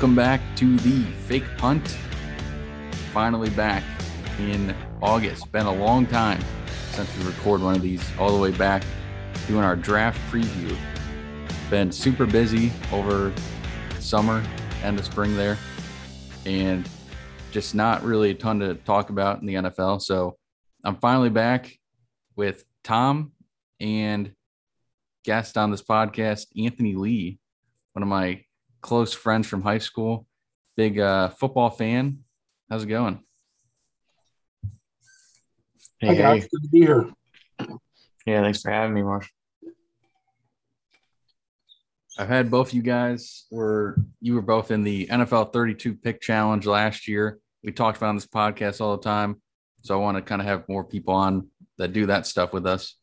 Welcome back to the fake punt. Finally back in August. Been a long time since we record one of these, all the way back doing our draft preview. Been super busy over summer and the spring there, and just not really a ton to talk about in the NFL. So I'm finally back with Tom and guest on this podcast, Anthony Lee, one of my close friends from high school, big uh, football fan. How's it going? Hey, Hi guys, good to be here. Yeah, thanks for having me, Marsh. I've had both you guys were you were both in the NFL 32 pick challenge last year. We talked about this podcast all the time. So I want to kind of have more people on that do that stuff with us.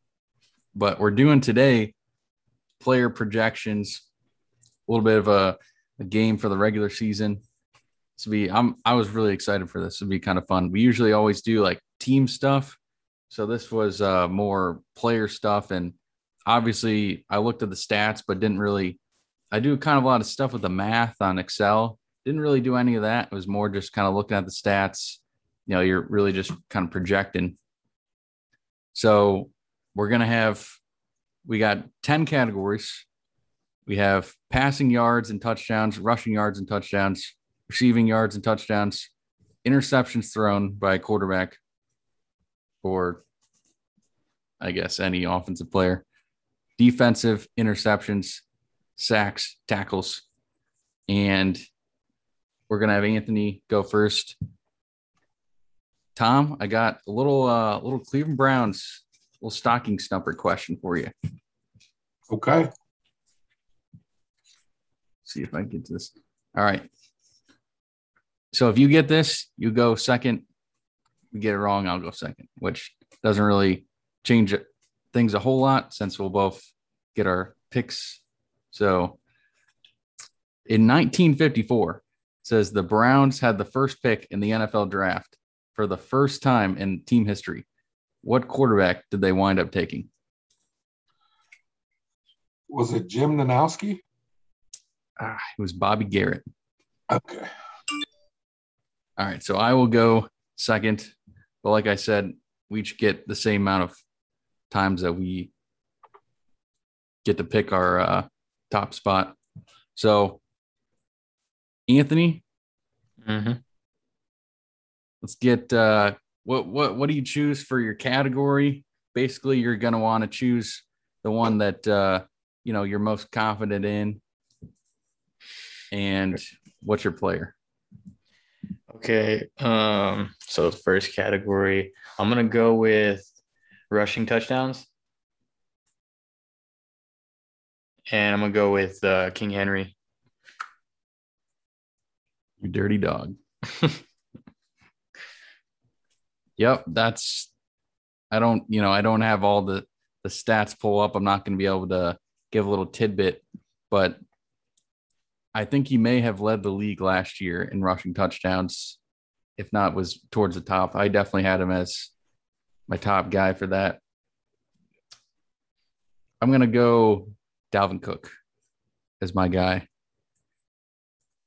But we're doing today player projections, a little bit of a, a game for the regular season. To be I'm I was really excited for this. It'd be kind of fun. We usually always do like team stuff. So this was uh more player stuff and obviously I looked at the stats, but didn't really. I do kind of a lot of stuff with the math on Excel. Didn't really do any of that. It was more just kind of looking at the stats. You know, you're really just kind of projecting. So we're gonna have. We got ten categories. We have passing yards and touchdowns, rushing yards and touchdowns, receiving yards and touchdowns, interceptions thrown by a quarterback, or I guess any offensive player defensive interceptions, sacks, tackles. And we're gonna have Anthony go first. Tom, I got a little uh little Cleveland Browns little stocking stumper question for you. Okay. See if I get this. All right. So if you get this, you go second. You get it wrong, I'll go second, which doesn't really change things a whole lot since we'll both get our picks. So in 1954, it says the Browns had the first pick in the NFL draft for the first time in team history. What quarterback did they wind up taking? Was it Jim Ninowski? Ah, it was Bobby Garrett. Okay. All right, so I will go second. But like I said, we each get the same amount of times that we get to pick our uh, top spot. So, Anthony, Mm-hmm. let's get uh, what what what do you choose for your category? Basically, you're gonna want to choose the one that uh, you know you're most confident in, and what's your player? Okay. Um, so the first category, I'm gonna go with rushing touchdowns. And I'm gonna go with uh, King Henry. You dirty dog. yep, that's I don't, you know, I don't have all the the stats pull up. I'm not going to be able to give a little tidbit, but I think he may have led the league last year in rushing touchdowns, if not was towards the top. I definitely had him as my top guy for that. I'm going to go Dalvin Cook as my guy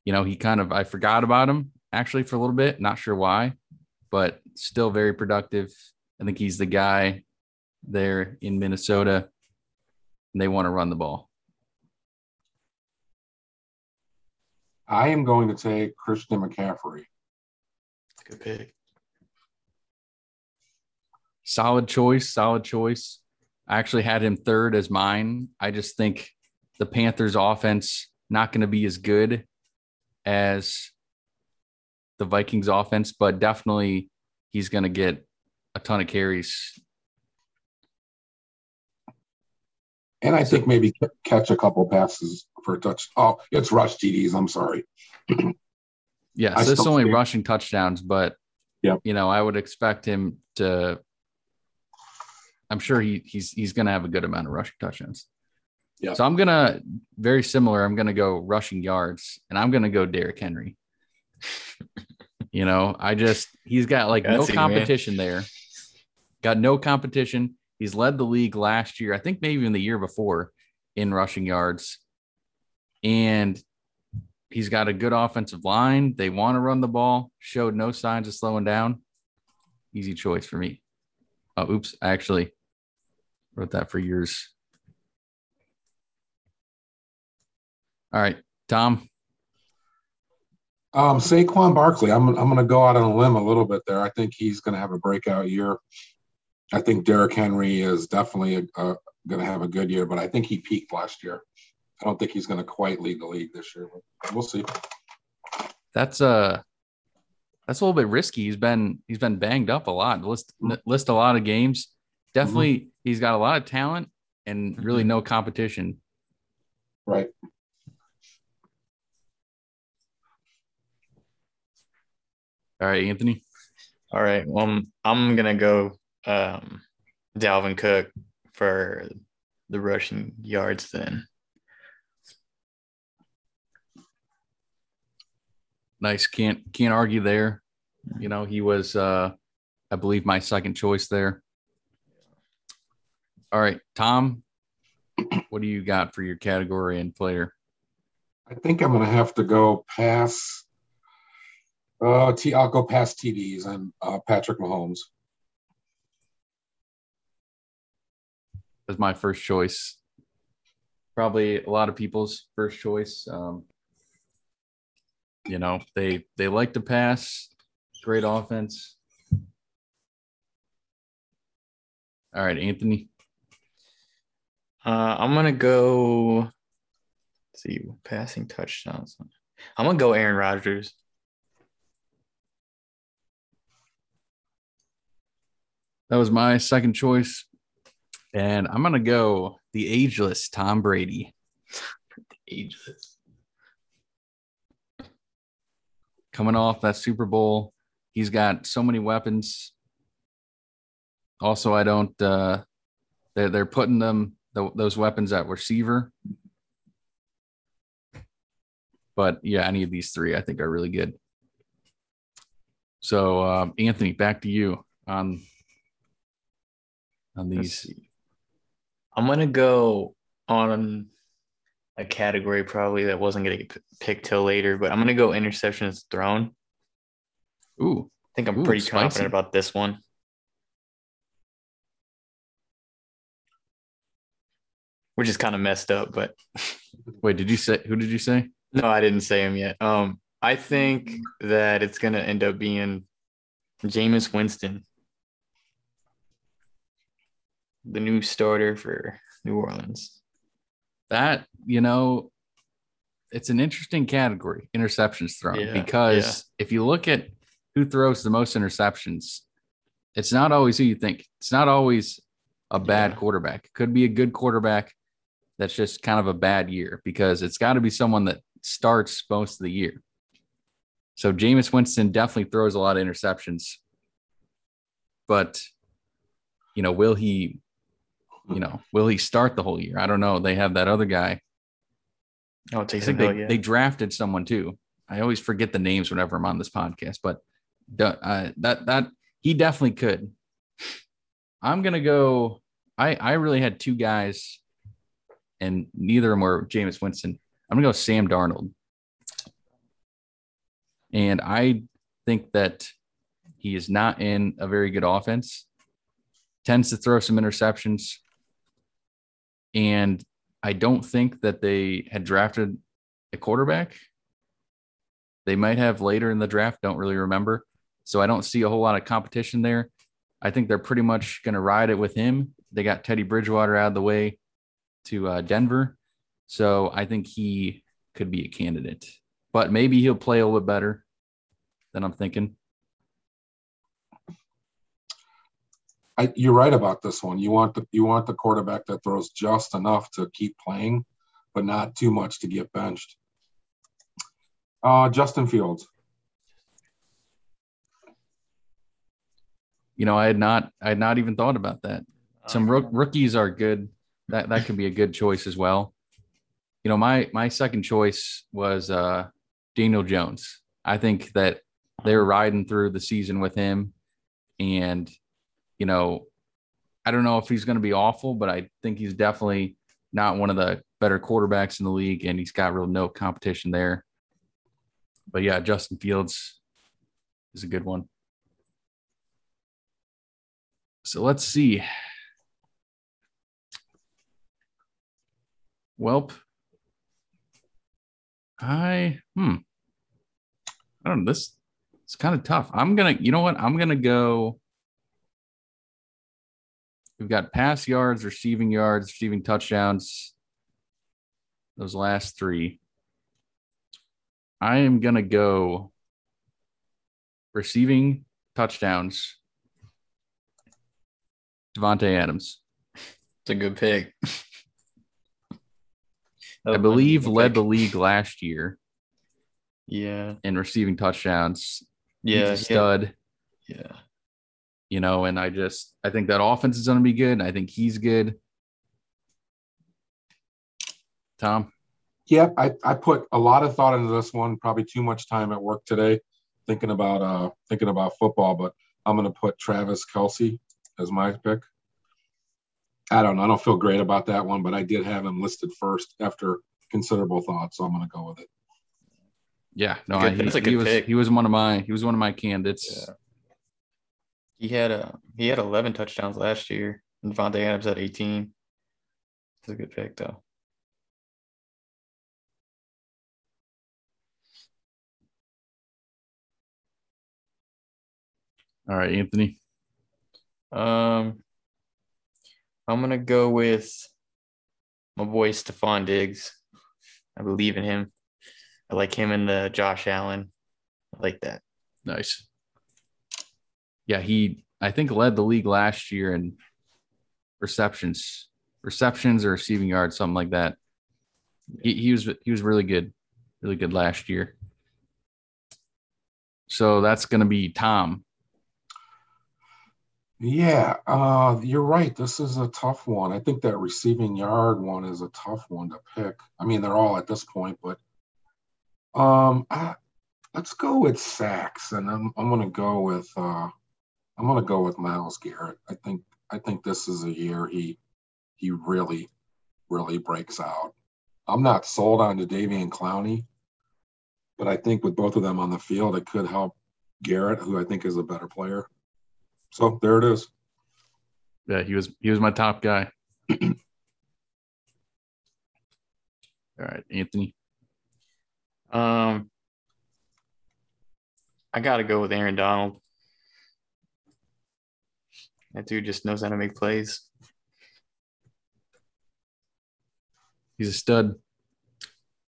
you know, he kind of I forgot about him actually for a little bit, not sure why, but still very productive. I think he's the guy there in Minnesota. And they want to run the ball. I am going to take Christian McCaffrey. Good pick. Solid choice, solid choice. I actually had him third as mine. I just think the Panthers offense not going to be as good as the Vikings offense, but definitely he's going to get a ton of carries And I think maybe catch a couple passes for a touch. Oh, it's rush TDs. I'm sorry. Yes, I this is only think- rushing touchdowns, but Yep. you know, I would expect him to. I'm sure he he's he's going to have a good amount of rushing touchdowns. Yeah. So I'm gonna very similar. I'm gonna go rushing yards, and I'm gonna go Derrick Henry. you know, I just he's got like no Gutsy, man. competition there. Got no competition. He's led the league last year, I think maybe even the year before in rushing yards. And he's got a good offensive line. They want to run the ball, showed no signs of slowing down. Easy choice for me. Oh, oops. I actually wrote that for years. All right, Tom. Um, Saquon Barkley. I'm I'm going to go out on a limb a little bit there. I think he's going to have a breakout year. I think Derrick Henry is definitely going to have a good year, but I think he peaked last year. I don't think he's going to quite lead the league this year. But we'll see. That's uh that's a little bit risky. He's been he's been banged up a lot. List list a lot of games. Definitely, mm-hmm. he's got a lot of talent and really no competition. Right. All right, Anthony. All right. Well, I'm, I'm gonna go um, Dalvin Cook for the rushing yards then. Nice. Can't can't argue there. You know, he was uh I believe my second choice there. All right, Tom, what do you got for your category and player? I think I'm gonna have to go pass uh, T, I'll go past TDs and uh, Patrick Mahomes. That's my first choice. Probably a lot of people's first choice. Um, you know, they they like to pass. Great offense. All right, Anthony. Uh, I'm gonna go. see, passing touchdowns. I'm gonna go Aaron Rodgers. That was my second choice. And I'm going to go the ageless Tom Brady. ageless. Coming off that Super Bowl, he's got so many weapons. Also, I don't, uh, they're, they're putting them, the, those weapons at receiver. But yeah, any of these three I think are really good. So, um, Anthony, back to you on on these? I'm gonna go on a category probably that wasn't gonna get picked till later, but I'm gonna go interceptions thrown. Ooh, I think I'm Ooh, pretty spicy. confident about this one. Which is kind of messed up, but wait, did you say who did you say? No, I didn't say him yet. Um, I think that it's gonna end up being Jameis Winston the new starter for New Orleans. That, you know, it's an interesting category, interceptions thrown, yeah, because yeah. if you look at who throws the most interceptions, it's not always who you think. It's not always a bad yeah. quarterback. It could be a good quarterback that's just kind of a bad year because it's got to be someone that starts most of the year. So Jameis Winston definitely throws a lot of interceptions. But, you know, will he you know, will he start the whole year? I don't know. They have that other guy. Oh, Taysom Hill, they, yeah. they drafted someone too. I always forget the names whenever I'm on this podcast, but uh, that that he definitely could. I'm gonna go. I I really had two guys, and neither of them were Jameis Winston. I'm gonna go Sam Darnold, and I think that he is not in a very good offense. Tends to throw some interceptions. And I don't think that they had drafted a quarterback. They might have later in the draft, don't really remember. So I don't see a whole lot of competition there. I think they're pretty much going to ride it with him. They got Teddy Bridgewater out of the way to uh, Denver. So I think he could be a candidate, but maybe he'll play a little bit better than I'm thinking. I, you're right about this one. You want the you want the quarterback that throws just enough to keep playing, but not too much to get benched. Uh, Justin Fields. You know, I had not I had not even thought about that. Some rook, rookies are good. That that could be a good choice as well. You know, my my second choice was uh, Daniel Jones. I think that they're riding through the season with him, and you know, I don't know if he's going to be awful, but I think he's definitely not one of the better quarterbacks in the league, and he's got real no competition there. but yeah, Justin Fields is a good one. So let's see. Welp. I hmm. I don't know. This it's kind of tough. I'm gonna, you know what? I'm gonna go. We've got pass yards, receiving yards, receiving touchdowns. Those last three. I am gonna go receiving touchdowns. Davante Adams. It's a good pick. I believe led the league last year Yeah. in receiving touchdowns. Yeah. He's a stud. Yeah. You know, and I just I think that offense is going to be good. I think he's good. Tom, Yeah, I, I put a lot of thought into this one. Probably too much time at work today, thinking about uh thinking about football. But I'm going to put Travis Kelce as my pick. I don't know. I don't feel great about that one, but I did have him listed first after considerable thought, so I'm going to go with it. yeah, no, Good- I, he, that's a he was pick. he was one of my he was one of my candidates. Yeah. He had a he had 11 touchdowns last year. And Davante Adams had 18. It's a good pick though. All right, Anthony. Um, I'm gonna go with my boy Stefon Diggs. I believe in him. I like him and the Josh Allen. I like that. Nice. Yeah, he I think led the league last year in receptions, receptions or receiving yards, something like that. He, he was he was really good, really good last year. So that's going to be Tom. Yeah, uh, you're right. This is a tough one. I think that receiving yard one is a tough one to pick. I mean, they're all at this point, but um, I, let's go with sacks, and I'm I'm gonna go with uh, I'm gonna go with Myles Garrett. I think I think this is a year he he really really breaks out. I'm not sold on Jadeveon Clowney, but I think with both of them on the field, it could help Garrett, who I think is a better player. So there it is. Yeah, he was he was my top guy. All right, Anthony. Um, I gotta go with Aaron Donald. That dude just knows how to make plays. He's a stud.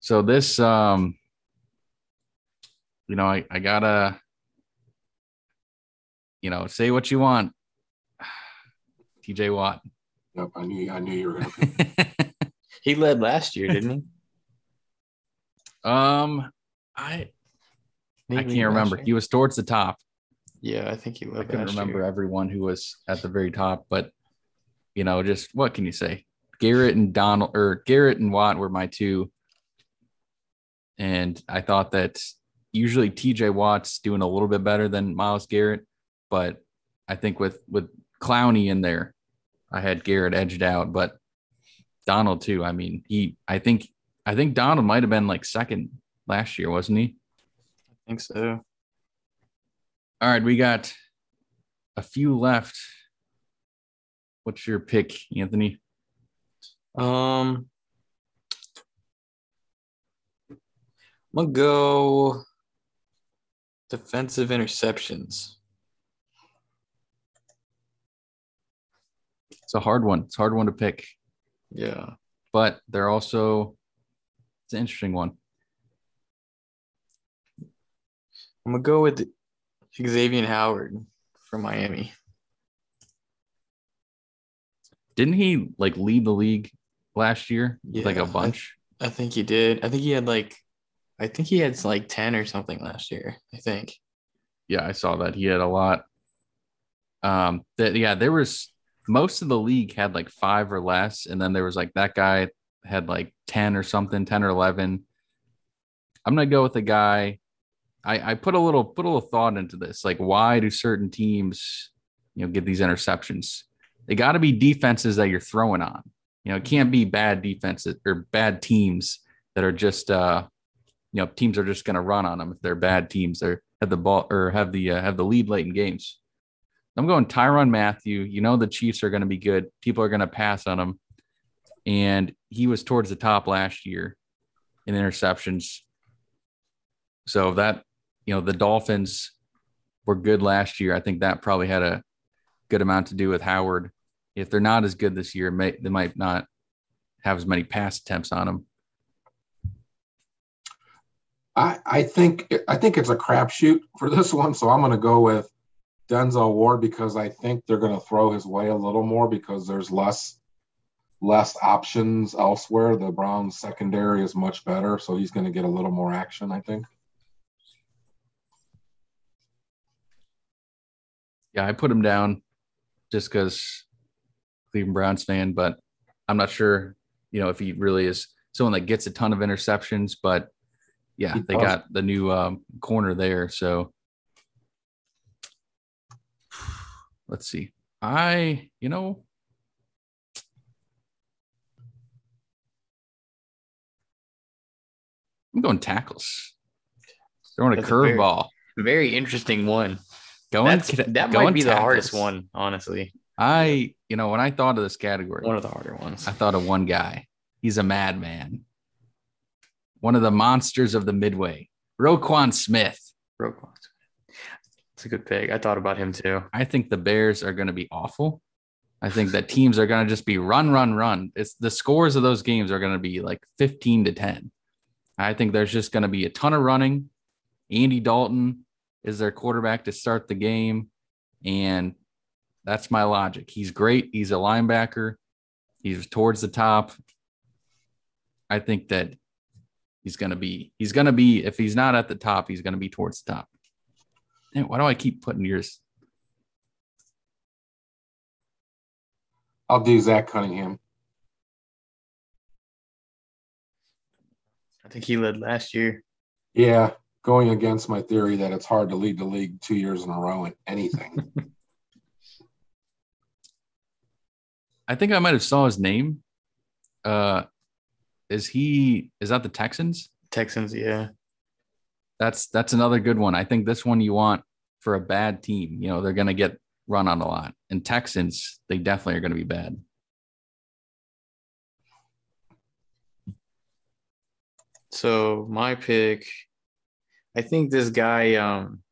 So this um you know, I, I gotta you know, say what you want. TJ Watt. Yep, I knew I knew you were gonna. He led last year, didn't he? um I I can't remember. He was towards the top. Yeah, I think he led. I couldn't remember year. everyone who was at the very top, but you know, just what can you say? Garrett and Donald or Garrett and Watt were my two. And I thought that usually TJ Watt's doing a little bit better than Myles Garrett, but I think with with Clowney in there, I had Garrett edged out, but Donald too. I mean, he I think I think Donald might have been like second last year, wasn't he? I think so. All right, we got a few left. What's your pick, Anthony? Um, I'm gonna go defensive interceptions. It's a hard one. It's a hard one to pick, Yeah, but they're also it's an interesting one. I'm gonna go with Xavier Howard from Miami. Didn't he like lead the league last year? with, like a bunch. I think he did. I think he had like, I think he had like ten or something last year. I think. yeah, I saw that. He had a lot. Um that yeah, there was most of the league had like five or less, and then there was like that guy had like 10 or something, 10 or 11. I'm gonna go with the guy. I, I put a little put a little thought into this. Like, why do certain teams, you know, get these interceptions? They got to be defenses that you're throwing on. You know, it can't be bad defenses or bad teams that are just uh, you know teams are just going to run on them if they're bad teams or have the ball or have the uh, have the lead late in games. I'm going Tyrann Mathieu. You know the Chiefs are going to be good. People are going to pass on him, and he was towards the top last year in interceptions. So that you know the Dolphins were good last year. I think that probably had a good amount to do with Howard. If they're not as good this year, may, they might not have as many pass attempts on them. I, I think I think it's a crapshoot for this one, so I'm going to go with Denzel Ward because I think they're going to throw his way a little more because there's less less options elsewhere. The Browns secondary is much better, so he's going to get a little more action, I think. Yeah, I put him down just because Cleveland Browns fan, but I'm not sure, you know, if he really is someone that gets a ton of interceptions, but yeah, they got the new um, corner there. So let's see. I, you know, I'm going tackles. Throwing a curveball. Very, very, interesting one. Going that going might be tackles. the hardest one, honestly. I, you know, when I thought of this category, one of the harder ones. I thought of one guy. He's a madman. One of the monsters of the midway. Roquan Smith. Roquan. It's a good pick. I thought about him too. I think the Bears are going to be awful. I think that teams are going to just be run, run, run. It's the scores of those games are going to be like 15 to 10. I think there's just going to be a ton of running. Andy Dalton is their quarterback to start the game. And that's my logic. He's great. He's a linebacker. He's towards the top. I think that he's going to be, he's going to be, if he's not at the top, he's going to be towards the top. why do I keep putting yours? I'll do Zach Cunningham. I think he led last year. Yeah, going against my theory that it's hard to lead the league two years in a row in anything. I think I might have saw his name. Uh, is he? Is that the Texans? Texans, yeah. That's that's another good one. I think this one you want for a bad team. You know, they're going to get run on a lot. And Texans, they definitely are going to be bad. So my pick, I think this guy, um,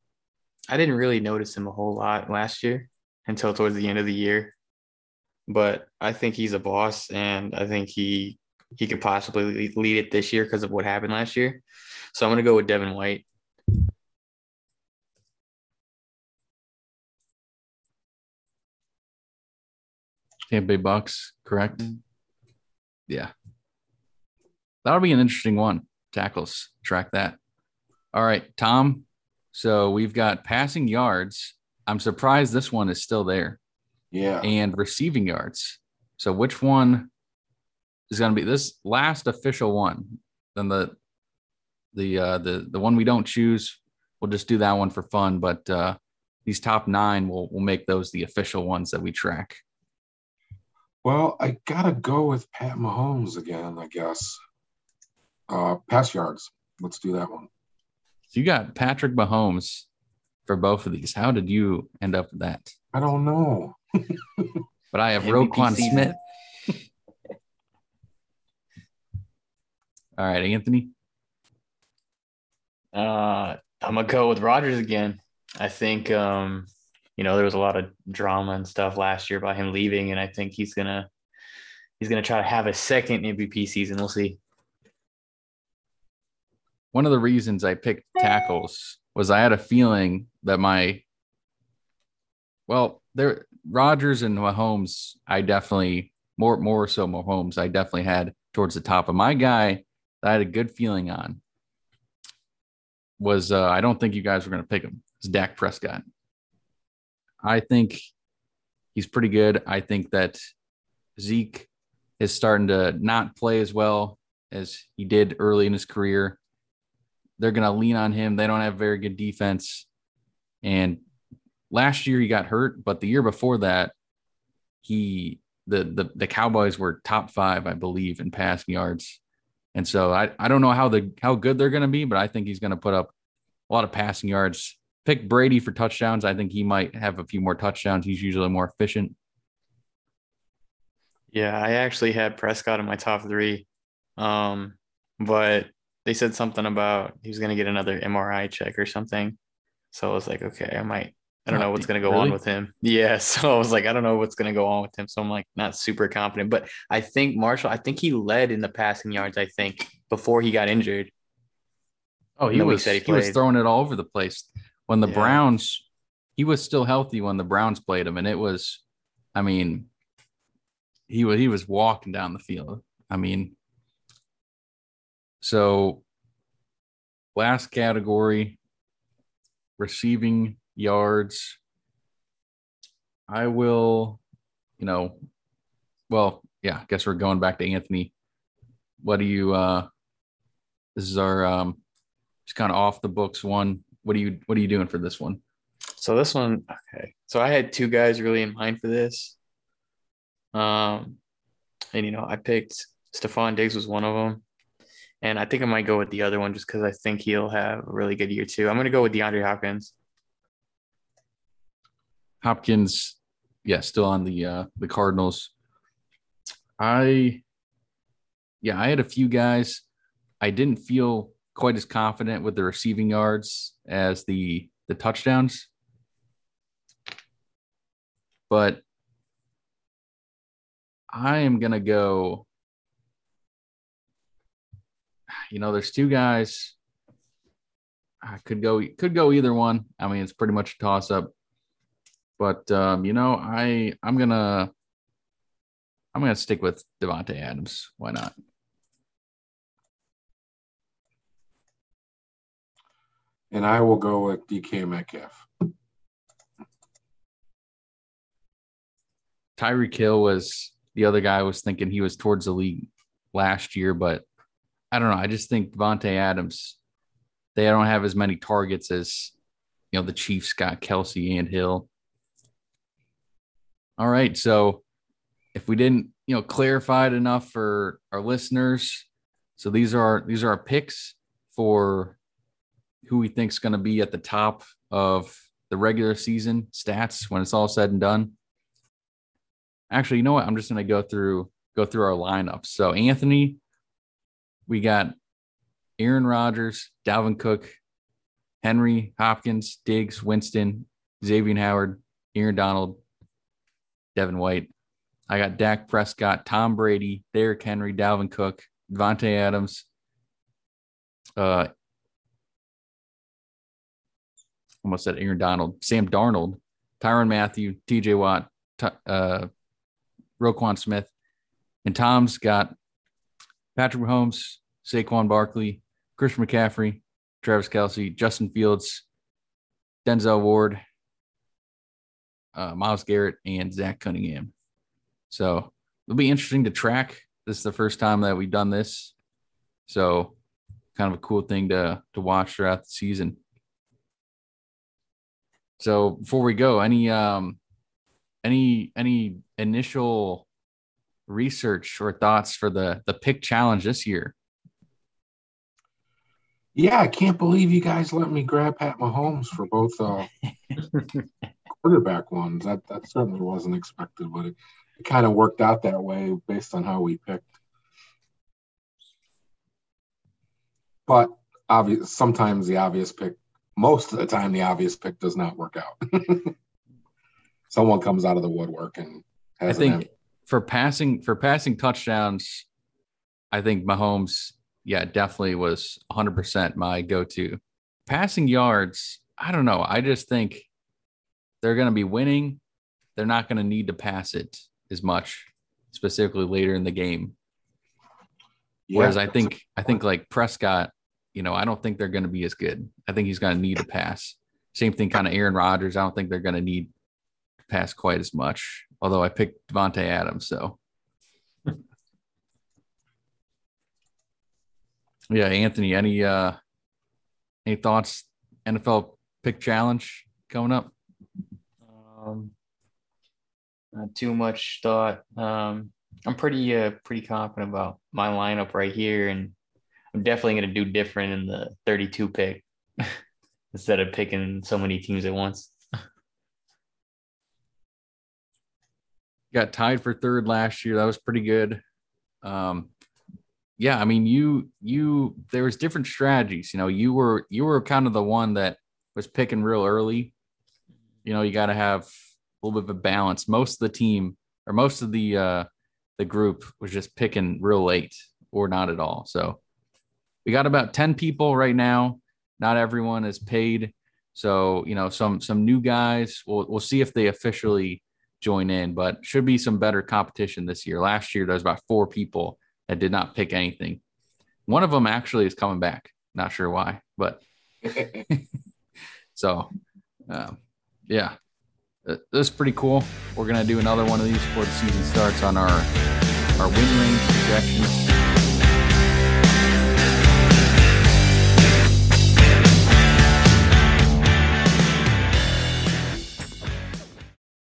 I didn't really notice him a whole lot last year until towards the end of the year. But I think he's a boss, and I think he he could possibly lead it this year because of what happened last year. So I'm gonna go with Devin White. Tampa Bay Bucks, correct? Mm-hmm. Yeah, that'll be an interesting one. Tackles, track that. All right, Tom. So we've got passing yards. I'm surprised this one is still there. Yeah. And receiving yards. So which one is going to be this last official one? Then the the uh the the one we don't choose, we'll just do that one for fun, but uh these top 9 we'll we'll make those the official ones that we track. Well, I gotta go with Pat Mahomes again, I guess. Uh, pass yards. Let's do that one. So you got Patrick Mahomes for both of these. How did you end up with that? I don't know. but I have MVP Roquan season. Smith. All right, Anthony. Uh, I'm gonna go with Rodgers again. I think um, you know, there was a lot of drama and stuff last year about him leaving, and I think he's gonna he's gonna try to have a second MVP season. We'll see. One of the reasons I picked tackles was I had a feeling that my well, there Rodgers and Mahomes, I definitely more more so Mahomes, I definitely had towards the top of my guy that I had a good feeling on was uh, I don't think you guys were going to pick him. It's Dak Prescott. I think he's pretty good. I think that Zeke is starting to not play as well as he did early in his career. They're going to lean on him. They don't have very good defense. And last year he got hurt, but the year before that, he the the the Cowboys were top five, I believe, in passing yards. And so I, I don't know how the how good they're going to be, but I think he's going to put up a lot of passing yards. Pick Brady for touchdowns. I think he might have a few more touchdowns. He's usually more efficient. Yeah, I actually had Prescott in my top three, um, but they said something about he was going to get another MRI check or something. So I was like, okay, I might. I don't know what's going to go Really? on with him. Yeah, so I was like, I don't know what's going to go on with him. So I'm like, not super confident. But I think Marshall. I think he led in the passing yards. I think before he got injured. Oh, he was he, he was throwing it all over the place. When the Yeah. Browns, he was still healthy when the Browns played him, and it was, I mean, he was he was walking down the field. I mean, so last category, receiving yards. I will, you know, well, yeah, I guess we're going back to Anthony. What do you uh this is our um just kind of off the books one. What are you what are you doing for this one? So this one, okay. So I had two guys really in mind for this. Um, and you know, I picked Stefon Diggs was one of them, and I think I might go with the other one just because I think he'll have a really good year too. I'm gonna go with DeAndre Hopkins. Hopkins, yeah, still on the uh the Cardinals. I yeah, I had a few guys. I didn't feel quite as confident with the receiving yards as the the touchdowns. But I am gonna go. You know, there's two guys. I could go could go either one. I mean, it's pretty much a toss up. But um, you know, I I'm gonna I'm gonna stick with Davante Adams. Why not? And I will go with DK Metcalf. Tyreek Hill was the other guy I was thinking he was towards the league last year, but I don't know. I just think Davante Adams, they don't have as many targets as you know the Chiefs got Kelce and Hill. All right, so if we didn't you know clarify it enough for our listeners, so these are these are our picks for who we think is going to be at the top of the regular season stats when it's all said and done. Actually, you know what? I'm just going to go through go through our lineups. So Anthony, we got Aaron Rodgers, Dalvin Cook, Henry, Hopkins, Diggs, Winston, Xavier Howard, Aaron Donald, Devin White. I got Dak Prescott, Tom Brady, Derrick Henry, Dalvin Cook, Davante Adams, uh, almost said Aaron Donald, Sam Darnold, Tyrann Mathieu, TJ Watt, uh, Roquan Smith, and Tom's got Patrick Mahomes, Saquon Barkley, Christian McCaffrey, Travis Kelce, Justin Fields, Denzel Ward, uh, Myles Garrett, and Zach Cunningham. So it'll be interesting to track. This is the first time that we've done this, so kind of a cool thing to to watch throughout the season. So before we go, any um any any initial research or thoughts for the the pick challenge this year? Yeah, I can't believe you guys let me grab Pat Mahomes for both uh, quarterback ones. That that certainly wasn't expected, but it, it kind of worked out that way based on how we picked. But obvious, sometimes the obvious pick, most of the time, the obvious pick does not work out. Someone comes out of the woodwork and I has think for passing for passing touchdowns, I think Mahomes, yeah, definitely was 100% my go-to. Passing yards, I don't know. I just think they're going to be winning. They're not going to need to pass it as much, specifically later in the game. Whereas I think I think like Prescott, you know, I don't think they're going to be as good. I think he's going to need to pass. Same thing, kind of Aaron Rodgers. I don't think they're going to need pass quite as much. Although I picked Davante Adams, so yeah. Anthony, any uh, any thoughts? NFL pick challenge coming up? Um, not too much thought. Um, I'm pretty uh pretty confident about my lineup right here, and I'm definitely gonna do different in the 32 pick instead of picking so many teams at once. Got tied for third last year. That was pretty good. Um, yeah, I mean, you you there was different strategies. You know, you were you were kind of the one that was picking real early. You know, you got to have a little bit of a balance. Most of the team or most of the uh the group was just picking real late or not at all. So we got about 10 people right now. Not everyone is paid. So, you know, some some new guys, we'll we'll see if they officially join in, but should be some better competition this year. Last year there was about four people that did not pick anything. One of them actually is coming back. Not sure why, but so um, yeah, this is pretty cool. We're gonna do another one of these before the season starts on our our win range projections.